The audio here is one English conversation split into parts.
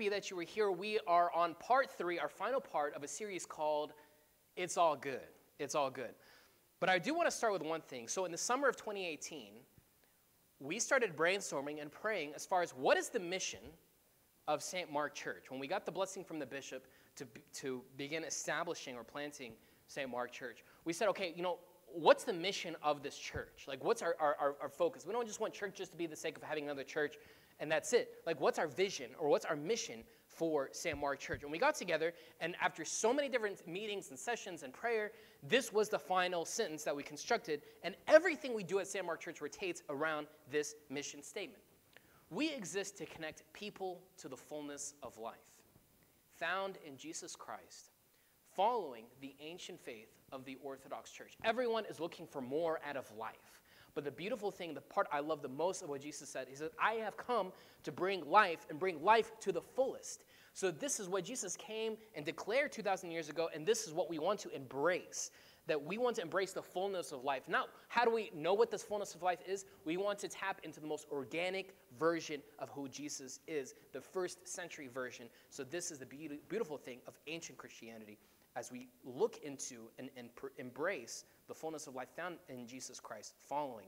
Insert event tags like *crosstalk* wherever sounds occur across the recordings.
happy that you were here. We are on part three, our final part of a series called It's All Good. It's All Good. But I do want to start with one thing. So, in the summer of 2018, we started brainstorming and praying as far as what is the mission of St. Mark Church. When we got the blessing from the bishop to, to begin establishing or planting St. Mark Church, we said, okay, you know, what's the mission of this church? Like, what's our, our, our, focus? We don't just want church just to be the sake of having another church and that's it. Like, what's our vision or what's our mission for St. Mark Church? And we got together, and after so many different meetings and sessions and prayer, this was the final sentence that we constructed. And everything we do at St. Mark Church rotates around this mission statement. We exist to connect people to the fullness of life, found in Jesus Christ, following the ancient faith of the Orthodox Church. Everyone is looking for more out of life. But the beautiful thing, the part I love the most of what Jesus said, is that I have come to bring life and bring life to the fullest. So this is what Jesus came and declared 2,000 years ago, and this is what we want to embrace. That we want to embrace the fullness of life. Now, how do we know what this fullness of life is? We want to tap into the most organic version of who Jesus is, the first century version. So, this is the beautiful thing of ancient Christianity as we look into and, and pr- embrace the fullness of life found in Jesus Christ, following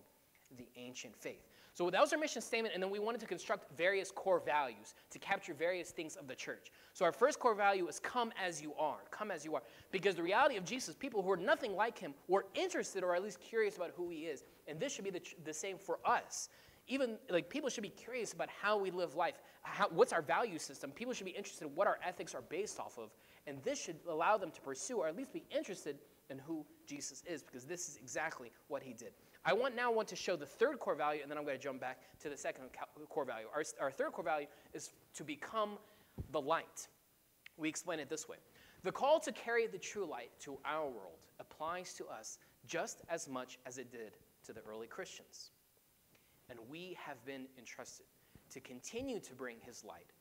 the ancient faith. So that was our mission statement, and then we wanted to construct various core values to capture various things of the church. So our first core value is come as you are. Come as you are. Because the reality of Jesus, people who are nothing like him were interested or at least curious about who he is. And this should be the, the same for us. Even like people should be curious about how we live life. How, what's our value system? People should be interested in what our ethics are based off of. And this should allow them to pursue or at least be interested in who Jesus is because this is exactly what he did. I want now want to show the third core value and then I'm going to jump back to the second core value. Our, our third core value is to become the light. We explain it this way. The call to carry the true light to our world applies to us just as much as it did to the early Christians. And we have been entrusted to continue to bring his light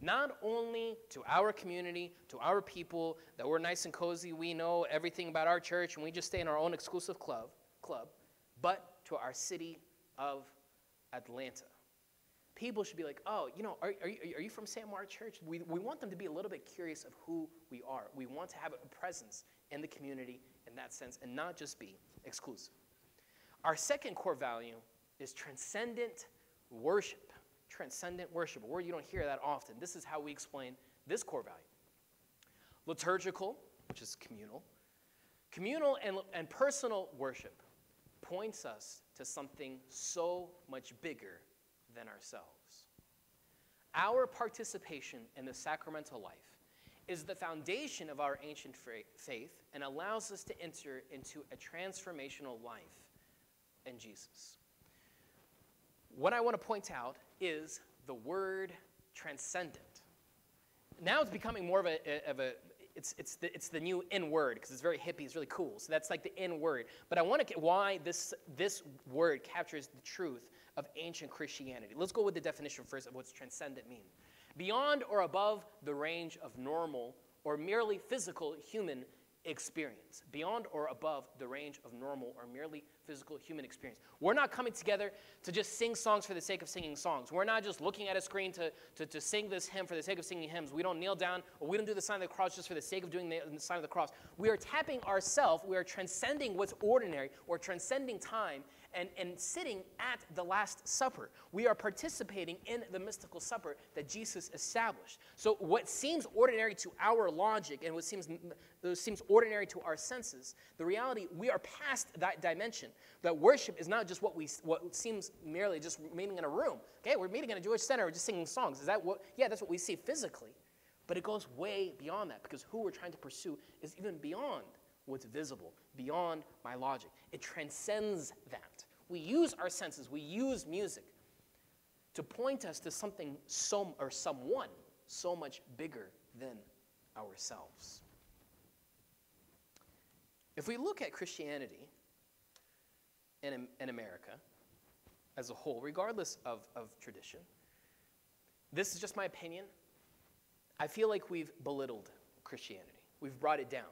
not only to our community, to our people, that we're nice and cozy, we know everything about our church, and we just stay in our own exclusive club, club, but to our city of Atlanta. People should be like, oh, you know, are, are, you, are you from St. Mark Church? We, we want them to be a little bit curious of who we are. We want to have a presence in the community in that sense and not just be exclusive. Our second core value is transcendent worship transcendent worship, a word you don't hear that often. This is how we explain this core value. Liturgical, which is communal, communal and, and personal worship points us to something so much bigger than ourselves. Our participation in the sacramental life is the foundation of our ancient faith and allows us to enter into a transformational life in Jesus. What I want to point out is the word transcendent. Now it's becoming more of a, of a it's, it's, the, it's the new in word because it's very hippie, it's really cool. So that's like the in word. But I want to get why this, this word captures the truth of ancient Christianity. Let's go with the definition first of what's transcendent mean. Beyond or above the range of normal or merely physical human experience, beyond or above the range of normal or merely physical human experience. We're not coming together to just sing songs for the sake of singing songs. We're not just looking at a screen to, to, to sing this hymn for the sake of singing hymns. We don't kneel down or we don't do the sign of the cross just for the sake of doing the, the sign of the cross. We are tapping ourselves, we are transcending what's ordinary, we're transcending time and, and sitting at the Last Supper. We are participating in the mystical supper that Jesus established. So, what seems ordinary to our logic and what seems, seems ordinary to our senses, the reality, we are past that dimension. That worship is not just what, we, what seems merely just meeting in a room. Okay, we're meeting in a Jewish center, we're just singing songs. Is that what? Yeah, that's what we see physically. But it goes way beyond that because who we're trying to pursue is even beyond what's visible, beyond my logic. It transcends that. We use our senses, we use music to point us to something so, or someone so much bigger than ourselves. If we look at Christianity in, in America as a whole, regardless of, of tradition, this is just my opinion. I feel like we've belittled Christianity. We've brought it down.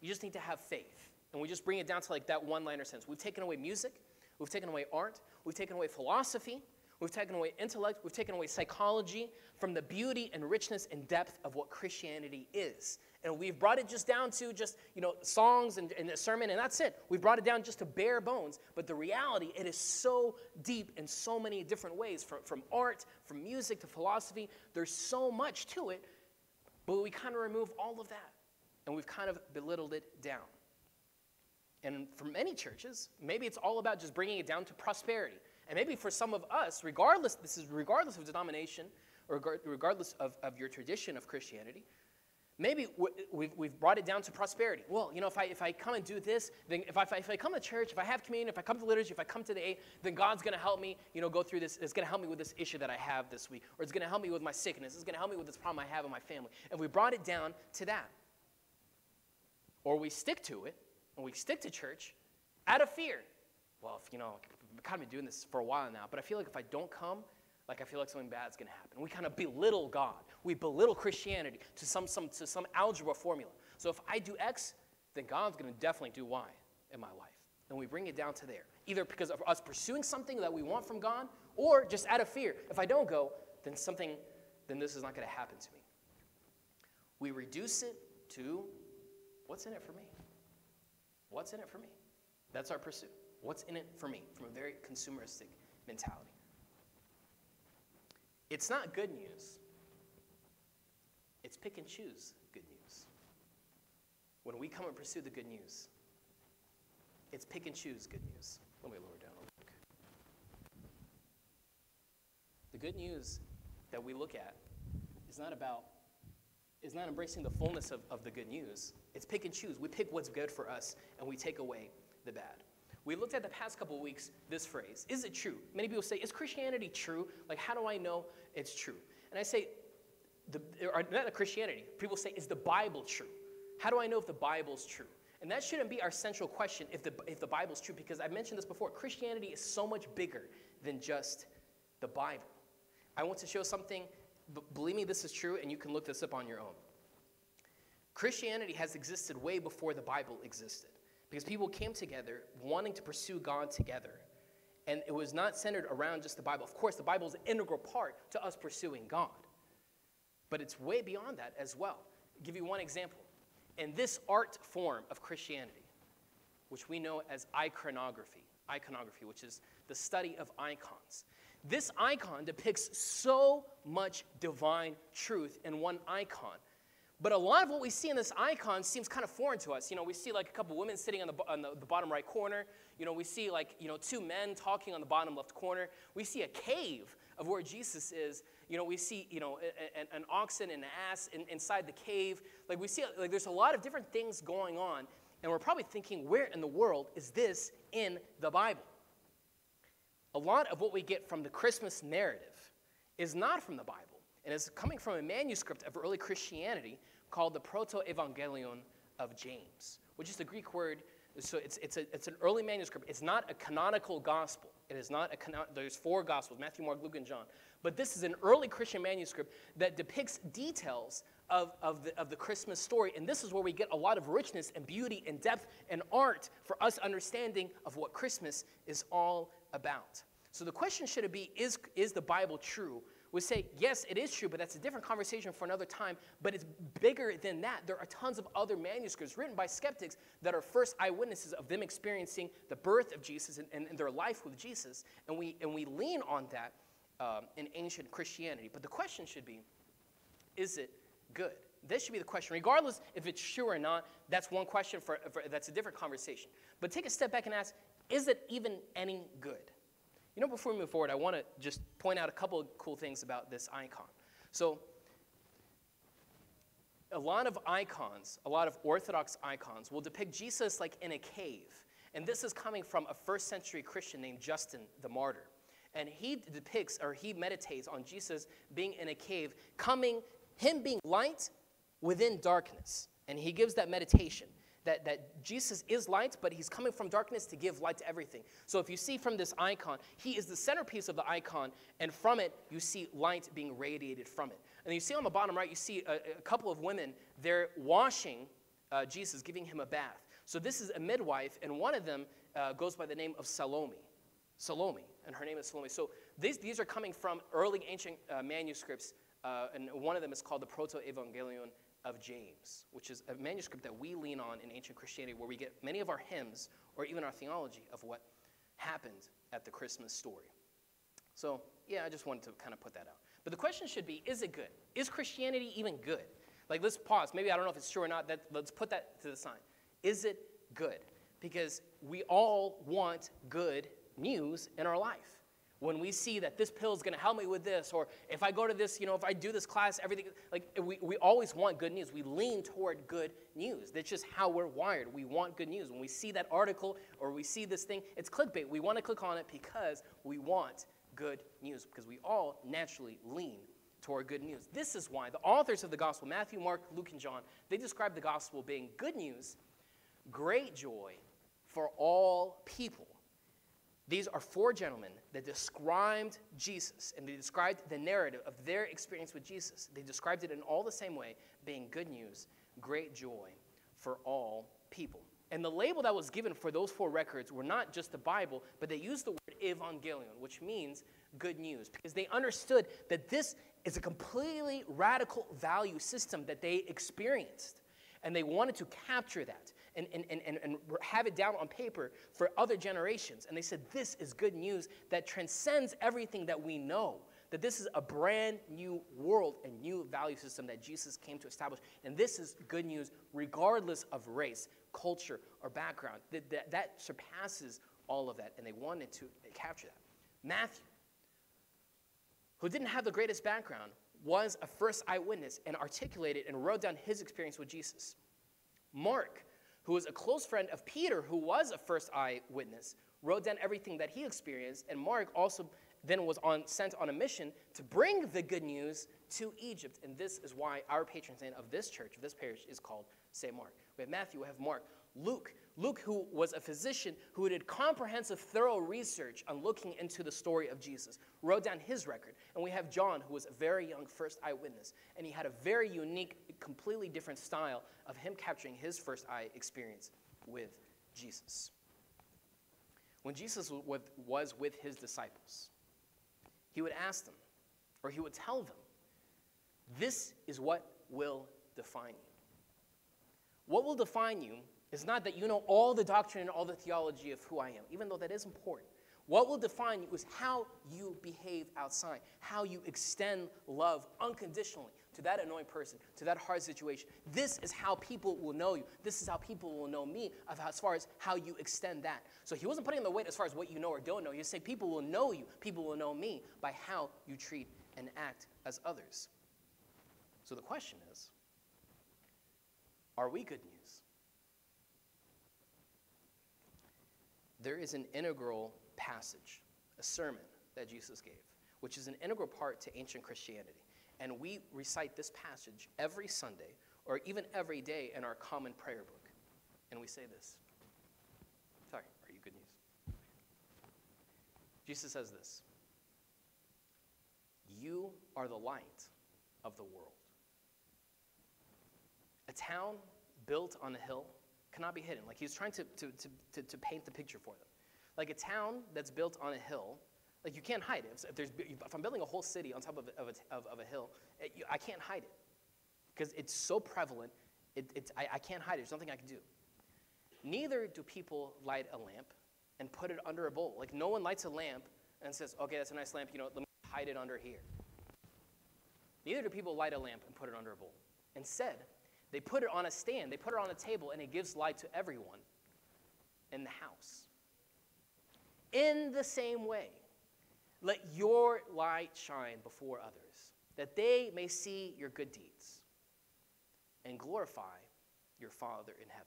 You just need to have faith. And we just bring it down to like that one liner sense. We've taken away music, we've taken away art, we've taken away philosophy, We've taken away intellect, we've taken away psychology from the beauty and richness and depth of what Christianity is. And we've brought it just down to just, you know, songs and, and a sermon, and that's it. We've brought it down just to bare bones. But the reality, it is so deep in so many different ways from, from art, from music to philosophy. There's so much to it, but we kind of remove all of that and we've kind of belittled it down. And for many churches, maybe it's all about just bringing it down to prosperity. And maybe for some of us, regardless, this is regardless of denomination or regardless of, of your tradition of Christianity, maybe we've, we've brought it down to prosperity. Well, you know, if I, if I come and do this, then if I, if I come to church, if I have communion, if I come to liturgy, if I come to the A, then God's going to help me, you know, go through this. It's going to help me with this issue that I have this week. Or it's going to help me with my sickness. It's going to help me with this problem I have in my family. And we brought it down to that. Or we stick to it, and we stick to church out of fear. Well, if, you know, I've kind of been doing this for a while now, but I feel like if I don't come, like I feel like something bad's going to happen. We kind of belittle God. We belittle Christianity to some, some, to some algebra formula. So if I do X, then God's going to definitely do Y in my life. And we bring it down to there, either because of us pursuing something that we want from God, or just out of fear. If I don't go, then something, then this is not going to happen to me. We reduce it to what's in it for me? What's in it for me? That's our pursuit. What's in it for me from a very consumeristic mentality? It's not good news. It's pick and choose good news. When we come and pursue the good news, it's pick and choose good news. Let me lower down real quick. The good news that we look at is not about, is not embracing the fullness of, of the good news. It's pick and choose. We pick what's good for us and we take away the bad. We looked at the past couple weeks this phrase Is it true? Many people say, Is Christianity true? Like, how do I know it's true? And I say, the, or not Christianity. People say, Is the Bible true? How do I know if the Bible's true? And that shouldn't be our central question if the, if the Bible's true, because I mentioned this before. Christianity is so much bigger than just the Bible. I want to show something, believe me, this is true, and you can look this up on your own. Christianity has existed way before the Bible existed because people came together wanting to pursue God together. And it was not centered around just the Bible. Of course, the Bible is an integral part to us pursuing God, but it's way beyond that as well. I'll give you one example. In this art form of Christianity, which we know as iconography, iconography, which is the study of icons. This icon depicts so much divine truth in one icon but a lot of what we see in this icon seems kind of foreign to us. You know, we see like a couple women sitting on the, on the, the, bottom right corner. You know, we see like, you know, two men talking on the bottom left corner. We see a cave of where Jesus is. You know, we see, you know, an, an oxen and an ass in, inside the cave. Like we see, like there's a lot of different things going on. And we're probably thinking, where in the world is this in the Bible? A lot of what we get from the Christmas narrative is not from the Bible and is coming from a manuscript of early Christianity called the Proto-Evangelion of James, which is the Greek word. So it's, it's, a, it's an early manuscript. It's not a canonical gospel. It is not a there's four gospels, Matthew, Mark, Luke, and John. But this is an early Christian manuscript that depicts details of, of, the, of the Christmas story. And this is where we get a lot of richness and beauty and depth and art for us understanding of what Christmas is all about. So the question should it be, is, is the Bible true? Would say, yes, it is true, but that's a different conversation for another time. But it's bigger than that. There are tons of other manuscripts written by skeptics that are first eyewitnesses of them experiencing the birth of Jesus and, and, and their life with Jesus. And we, and we lean on that um, in ancient Christianity. But the question should be is it good? This should be the question. Regardless if it's true or not, that's one question for, for that's a different conversation. But take a step back and ask is it even any good? You know, before we move forward, I want to just point out a couple of cool things about this icon. So, a lot of icons, a lot of Orthodox icons, will depict Jesus like in a cave. And this is coming from a first century Christian named Justin the Martyr. And he depicts or he meditates on Jesus being in a cave, coming, him being light within darkness. And he gives that meditation that, that Jesus is light, but he's coming from darkness to give light to everything. So if you see from this icon, he is the centerpiece of the icon, and from it, you see light being radiated from it. And you see on the bottom right, you see a, a couple of women, they're washing uh, Jesus, giving him a bath. So this is a midwife, and one of them uh, goes by the name of Salome. Salome, and her name is Salome. So these, these are coming from early ancient uh, manuscripts, uh, and one of them is called the Proto Evangelion of James, which is a manuscript that we lean on in ancient Christianity, where we get many of our hymns or even our theology of what happened at the Christmas story. So, yeah, I just wanted to kind of put that out. But the question should be is it good? Is Christianity even good? Like, let's pause. Maybe I don't know if it's true or not. That, let's put that to the side. Is it good? Because we all want good news in our life when we see that this pill is going to help me with this, or if I go to this, you know, if I do this class, everything, like we, we always want good news. We lean toward good news. That's just how we're wired. We want good news. When we see that article or we see this thing, it's clickbait. We want to click on it because we want good news, because we all naturally lean toward good news. This is why the authors of the gospel, Matthew, Mark, Luke, and John, they describe the gospel being good news, great joy for all people. These are four gentlemen that described Jesus and they described the narrative of their experience with Jesus. They described it in all the same way, being good news, great joy for all people. And the label that was given for those four records were not just the Bible, but they used the word evangelion, which means good news, because they understood that this is a completely radical value system that they experienced. And they wanted to capture that and, and, and, and have it down on paper for other generations. And they said, This is good news that transcends everything that we know. That this is a brand new world and new value system that Jesus came to establish. And this is good news regardless of race, culture, or background. That, that, that surpasses all of that. And they wanted to capture that. Matthew, who didn't have the greatest background, was a first eyewitness and articulated and wrote down his experience with Jesus. Mark, who was a close friend of Peter, who was a first eyewitness, wrote down everything that he experienced. And Mark also then was on, sent on a mission to bring the good news to Egypt. And this is why our patron saint of this church, of this parish, is called St. Mark. We have Matthew, we have Mark. Luke, Luke, who was a physician who did comprehensive, thorough research on looking into the story of Jesus, wrote down his record. And we have John, who was a very young first eyewitness, and he had a very unique, completely different style of him capturing his first eye experience with Jesus. When Jesus was with his disciples, he would ask them, or he would tell them, This is what will define you. What will define you is not that you know all the doctrine and all the theology of who I am, even though that is important. What will define you is how you behave outside, how you extend love unconditionally to that annoying person, to that hard situation. This is how people will know you. This is how people will know me as far as how you extend that. So he wasn't putting in the weight as far as what you know or don't know. He saying people will know you, people will know me by how you treat and act as others. So the question is are we good news? There is an integral passage, a sermon that Jesus gave, which is an integral part to ancient Christianity. And we recite this passage every Sunday or even every day in our common prayer book. And we say this. Sorry, are you good news? Jesus says this You are the light of the world. A town built on a hill cannot be hidden. Like he's trying to, to, to, to, to paint the picture for them. Like a town that's built on a hill, like you can't hide it. If, if I'm building a whole city on top of a, of a, of, of a hill, it, you, I can't hide it because it's so prevalent. It, it's, I, I can't hide it. There's nothing I can do. Neither do people light a lamp and put it under a bowl. Like no one lights a lamp and says, okay, that's a nice lamp, you know, let me hide it under here. Neither do people light a lamp and put it under a bowl. Instead, they put it on a stand, they put it on a table, and it gives light to everyone in the house. In the same way, let your light shine before others, that they may see your good deeds and glorify your Father in heaven.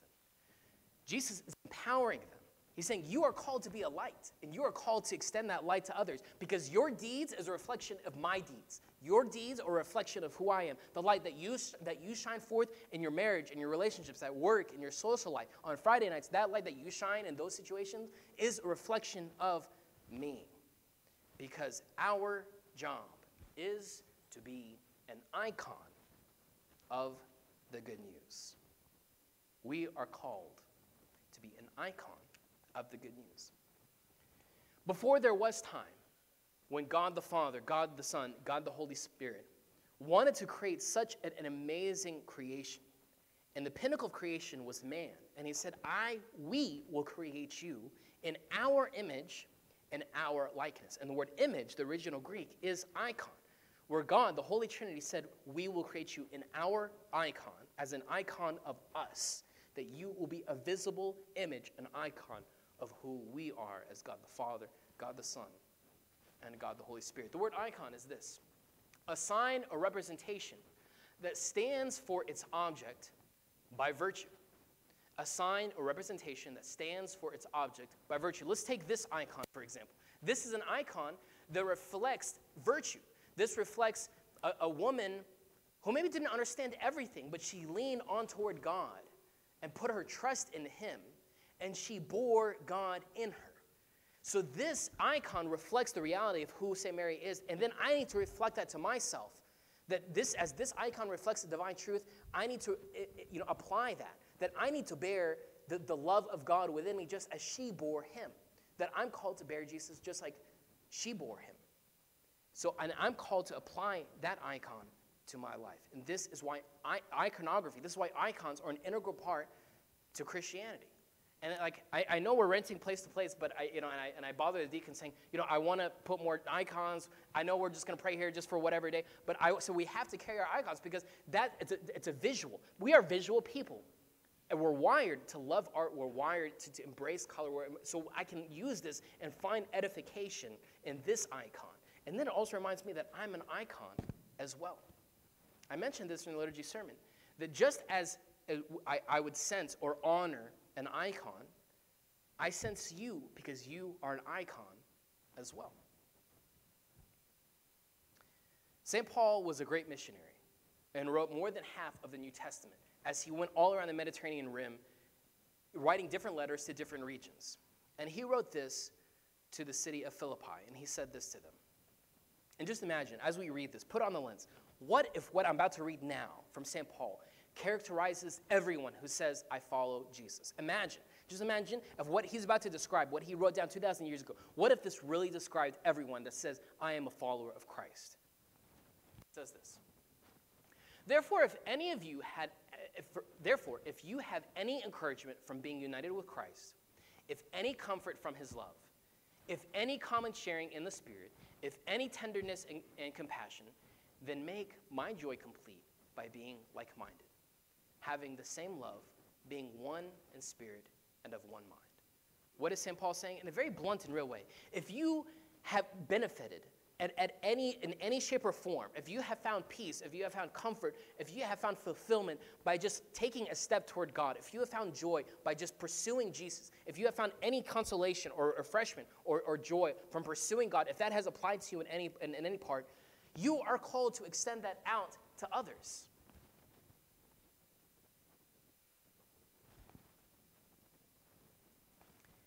Jesus is empowering them. He's saying, You are called to be a light, and you are called to extend that light to others because your deeds is a reflection of my deeds. Your deeds are a reflection of who I am. The light that you, that you shine forth in your marriage, in your relationships, at work, in your social life, on Friday nights, that light that you shine in those situations is a reflection of me. Because our job is to be an icon of the good news. We are called to be an icon of the good news. Before there was time, when God the Father, God the Son, God the Holy Spirit wanted to create such an, amazing creation. And the pinnacle of creation was man. And he said, I, we will create you in our image and our likeness. And the word image, the original Greek, is icon, where God, the Holy Trinity, said, We will create you in our icon, as an icon of us, that you will be a visible image, an icon of who we are as God the Father, God the Son, and God the Holy Spirit. The word icon is this a sign a representation that stands for its object by virtue. A sign or representation that stands for its object by virtue. Let's take this icon, for example. This is an icon that reflects virtue. This reflects a, a woman who maybe didn't understand everything, but she leaned on toward God and put her trust in Him, and she bore God in her. So this icon reflects the reality of who St. Mary is, and then I need to reflect that to myself. That this, as this icon reflects the divine truth, I need to eh, eh, you know, apply that. That I need to bear the, the love of God within me just as she bore him. That I'm called to bear Jesus just like she bore him. So and I'm called to apply that icon to my life. And this is why I, iconography, this is why icons are an integral part to Christianity. And like I, I know we're renting place to place, but I you know and I and I bother the deacon saying, you know, I want to put more icons. I know we're just going to pray here just for whatever day, but I so we have to carry our icons because that it's a, it's a visual. We are visual people. And we're wired to love art. We're wired to, to embrace color. So I can use this and find edification in this icon. And then it also reminds me that I'm an icon as well. I mentioned this in the liturgy sermon that just as I, I would cense or honor an icon, I cense you because you are an icon as well. St. Paul was a great missionary and wrote more than half of the New Testament as he went all around the Mediterranean rim, writing different letters to different regions. And he wrote this to the city of Philippi, and he said this to them. And just imagine, as we read this, put on the lens, what if what I'm about to read now from St. Paul characterizes everyone who says, I follow Jesus. Imagine, just imagine of what he's about to describe, what he wrote down 2,000 years ago. What if this really described everyone that says, I am a follower of Christ? It says this. Therefore, if any of you had, if, therefore, if you have any encouragement from being united with Christ, if any comfort from his love, if any common sharing in the Spirit, if any tenderness and, and compassion, then make my joy complete by being like minded having the same love, being one in spirit and of one mind. What is St. Paul saying? In a very blunt and real way. If you have benefited at, at any, in any shape or form, if you have found peace, if you have found comfort, if you have found fulfillment by just taking a step toward God, if you have found joy by just pursuing Jesus, if you have found any consolation or refreshment or, or joy from pursuing God, if that has applied to you in any, in, in any part, you are called to extend that out to others.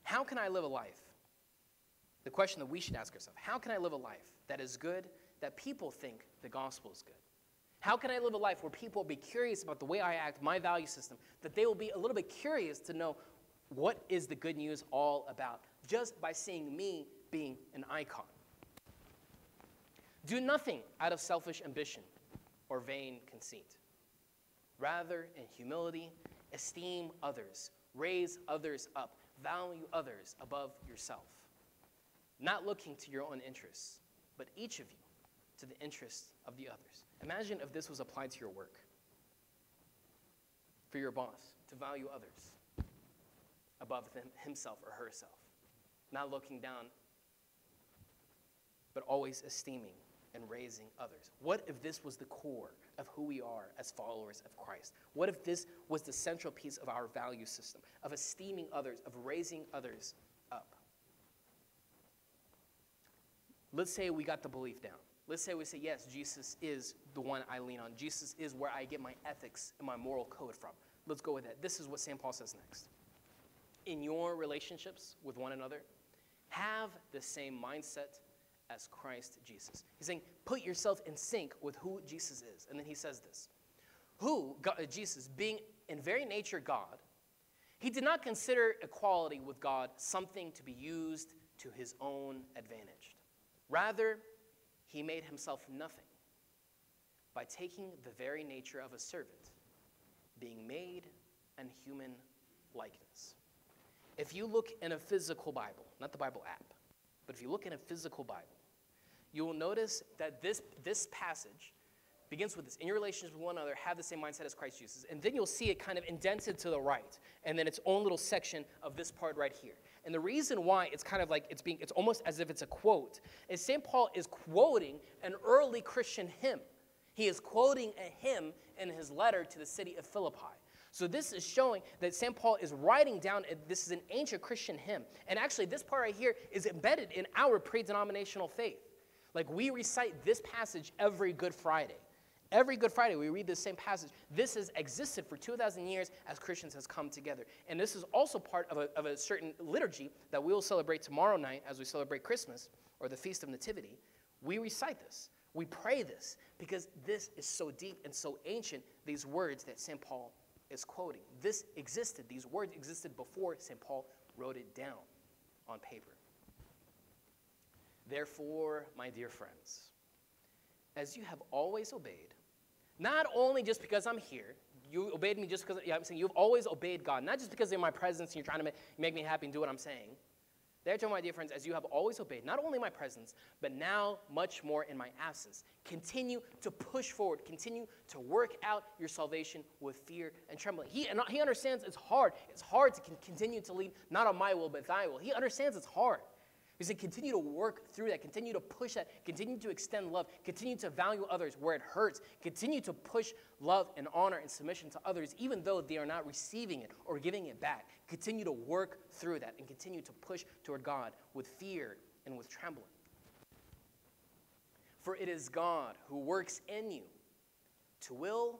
How can I live a life? The question that we should ask ourselves how can I live a life that is good, that people think the gospel is good? How can I live a life where people will be curious about the way I act, my value system, that they will be a little bit curious to know what is the good news all about just by seeing me being an icon? Do nothing out of selfish ambition or vain conceit. Rather, in humility, esteem others, raise others up, value others above yourself, not looking to your own interests, but each of you to the interests of the others. Imagine if this was applied to your work, for your boss to value others above them, himself or herself, not looking down, but always esteeming and raising others. What if this was the core of who we are as followers of Christ? What if this was the central piece of our value system, of esteeming others, of raising others up? Let's say we got the belief down. Let's say we say, yes, Jesus is the one I lean on. Jesus is where I get my ethics and my moral code from. Let's go with that. This is what St. Paul says next. In your relationships with one another, have the same mindset as Christ Jesus. He's saying, put yourself in sync with who Jesus is. And then he says this Who, God, uh, Jesus, being in very nature God, he did not consider equality with God something to be used to his own advantage. Rather, he made himself nothing by taking the very nature of a servant, being made in human likeness. If you look in a physical Bible, not the Bible app, but if you look in a physical Bible, you will notice that this, this passage begins with this. In your relations with one another, have the same mindset as Christ Jesus. And then you'll see it kind of indented to the right, and then its own little section of this part right here. And the reason why it's kind of like it's being, it's almost as if it's a quote, is St. Paul is quoting an early Christian hymn. He is quoting a hymn in his letter to the city of Philippi. So this is showing that St. Paul is writing down, this is an ancient Christian hymn. And actually, this part right here is embedded in our pre denominational faith. Like we recite this passage every Good Friday. Every Good Friday, we read the same passage. This has existed for 2,000 years as Christians has come together. And this is also part of a, of a certain liturgy that we will celebrate tomorrow night as we celebrate Christmas or the Feast of Nativity. We recite this. We pray this because this is so deep and so ancient, these words that St. Paul is quoting. This existed, these words existed before St. Paul wrote it down on paper. Therefore, my dear friends, as you have always obeyed, not only just because I'm here, you obeyed me just because, yeah, I'm saying you've always obeyed God, not just because in my presence and you're trying to make, make me happy and do what I'm saying. Therefore, my dear friends, as you have always obeyed, not only my presence, but now much more in my absence, continue to push forward, continue to work out your salvation with fear and trembling. He, he understands it's hard. It's hard to continue to lead, not on my will, but thy will. He understands it's hard. He said, continue to work through that, continue to push that, continue to extend love, continue to value others where it hurts, continue to push love and honor and submission to others, even though they are not receiving it or giving it back. Continue to work through that and continue to push toward God with fear and with trembling. For it is God who works in you to will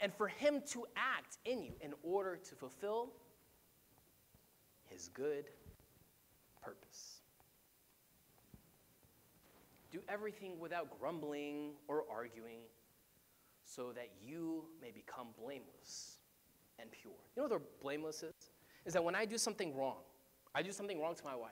and for him to act in you in order to fulfill his good purpose. Do everything without grumbling or arguing, so that you may become blameless and pure. You know what the blameless is? Is that when I do something wrong, I do something wrong to my wife,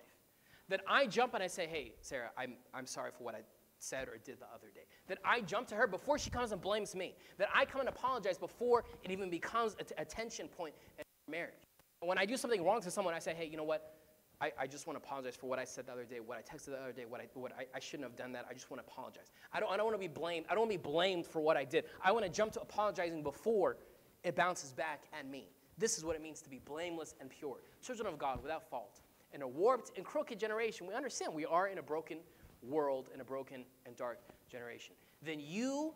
that I jump and I say, hey, Sarah, I'm, I'm sorry for what I said or did the other day. That I jump to her before she comes and blames me. That I come and apologize before it even becomes a, tension point in marriage. When I do something wrong to someone, I say, hey, you know what? I, I, just want to apologize for what I said the other day, what I texted the other day, what I, what I, I shouldn't have done that. I just want to apologize. I don't, I don't want to be blamed. I don't want to be blamed for what I did. I want to jump to apologizing before it bounces back at me. This is what it means to be blameless and pure. Children of God without fault. In a warped and crooked generation, we understand we are in a broken world, in a broken and dark generation. Then you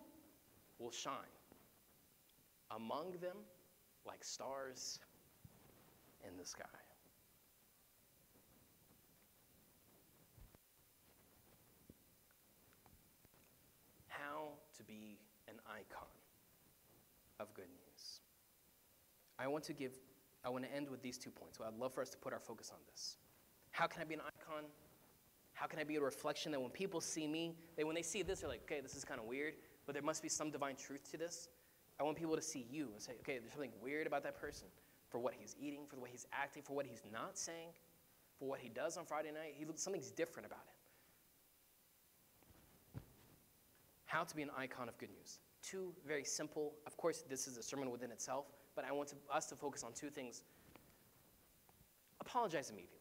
will shine among them like stars in the sky. to be an icon of good news. I want to give, I want to end with these two points. So I'd love for us to put our focus on this. How can I be an icon? How can I be a reflection that when people see me, they when they see this, they're like, okay, this is kind of weird, but there must be some divine truth to this. I want people to see you and say, okay, there's something weird about that person for what he's eating, for the way he's acting, for what he's not saying, for what he does on Friday night. He looks, something's different about him. how to be an icon of good news. Two very simple, of course, this is a sermon within itself, but I want to, us to focus on two things. Apologize immediately.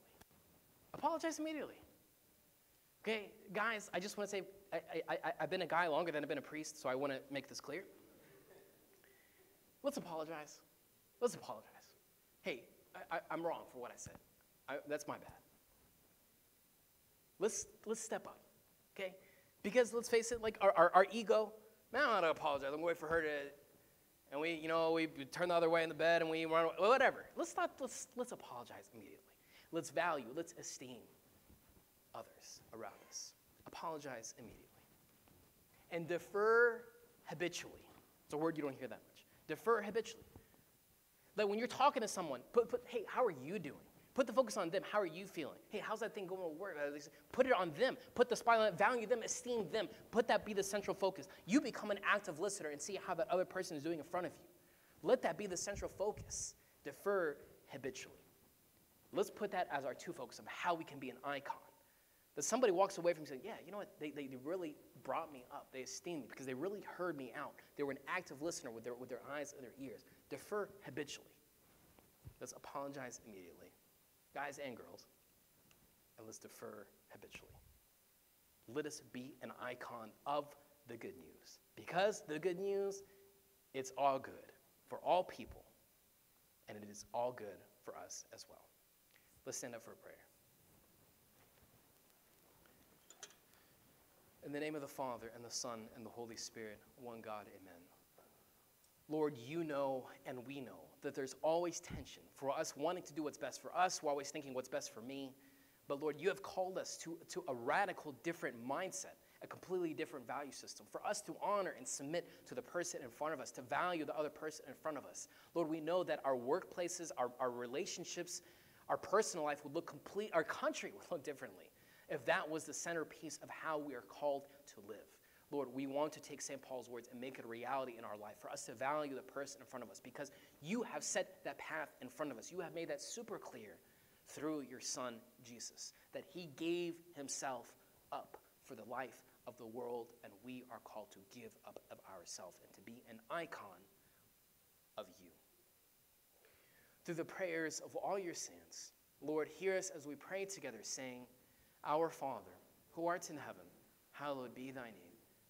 Apologize immediately. Okay, guys, I just want to say I, I've been a guy longer than I've been a priest, so I want to make this clear. Let's apologize. Let's apologize. Hey, I, am wrong for what I said. I, that's my bad. Let's, let's step up, okay? Because let's face it, like our, our, our ego, man, I'm not apologize. I'm to wait for her to, and we, you know, we turn the other way in the bed and we run away, whatever. Let's not, let's, let's apologize immediately. Let's value, let's esteem others around us. Apologize immediately. And defer habitually. It's a word you don't hear that much. Defer habitually. Like when you're talking to someone, put, put hey, how are you doing? Put the focus on them. How are you feeling? Hey, how's that thing going to work? Put it on them. Put the spotlight, on value them, esteem them. Put that be the central focus. You become an active listener and see how that other person is doing in front of you. Let that be the central focus. Defer habitually. Let's put that as our two focus of how we can be an icon. That somebody walks away from saying, yeah, you know what, they, they, they really brought me up. They esteemed me because they really heard me out. They were an active listener with their, with their eyes and their ears. Defer habitually. Let's apologize immediately. Guys and girls. And let's defer habitually. Let us be an icon of the good news. Because the good news, it's all good for all people, and it is all good for us as well. Let's stand up for a prayer. In the name of the Father, and the Son, and the Holy Spirit, one God, amen. Lord, you know and we know that there's always tension for us wanting to do what's best for us. We're always thinking what's best for me. But Lord, you have called us to, to a radical different mindset, a completely different value system, for us to honor and submit to the person in front of us, to value the other person in front of us. Lord, we know that our workplaces, our, our relationships, our personal life would look complete, our country *laughs* would look differently if that was the centerpiece of how we are called to live. Lord, we want to take St. Paul's words and make it a reality in our life for us to value the person in front of us because you have set that path in front of us. You have made that super clear through your Son, Jesus, that He gave Himself up for the life of the world, and we are called to give up of ourselves and to be an icon of you. Through the prayers of all your saints, Lord, hear us as we pray together, saying, Our Father, who art in heaven, hallowed be thy name.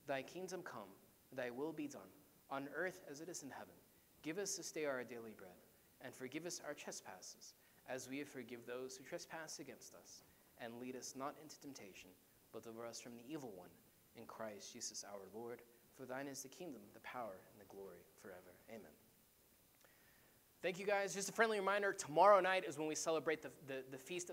Thy kingdom come, thy will be done, on earth as it is in heaven. Give us this day our daily bread, and forgive us our trespasses, as we forgive those who trespass against us. And lead us not into temptation, but deliver us from the evil one. In Christ Jesus our Lord. For thine is the kingdom, the power, and the glory forever. Amen. Thank you guys. Just a friendly reminder tomorrow night is when we celebrate the, the, the feast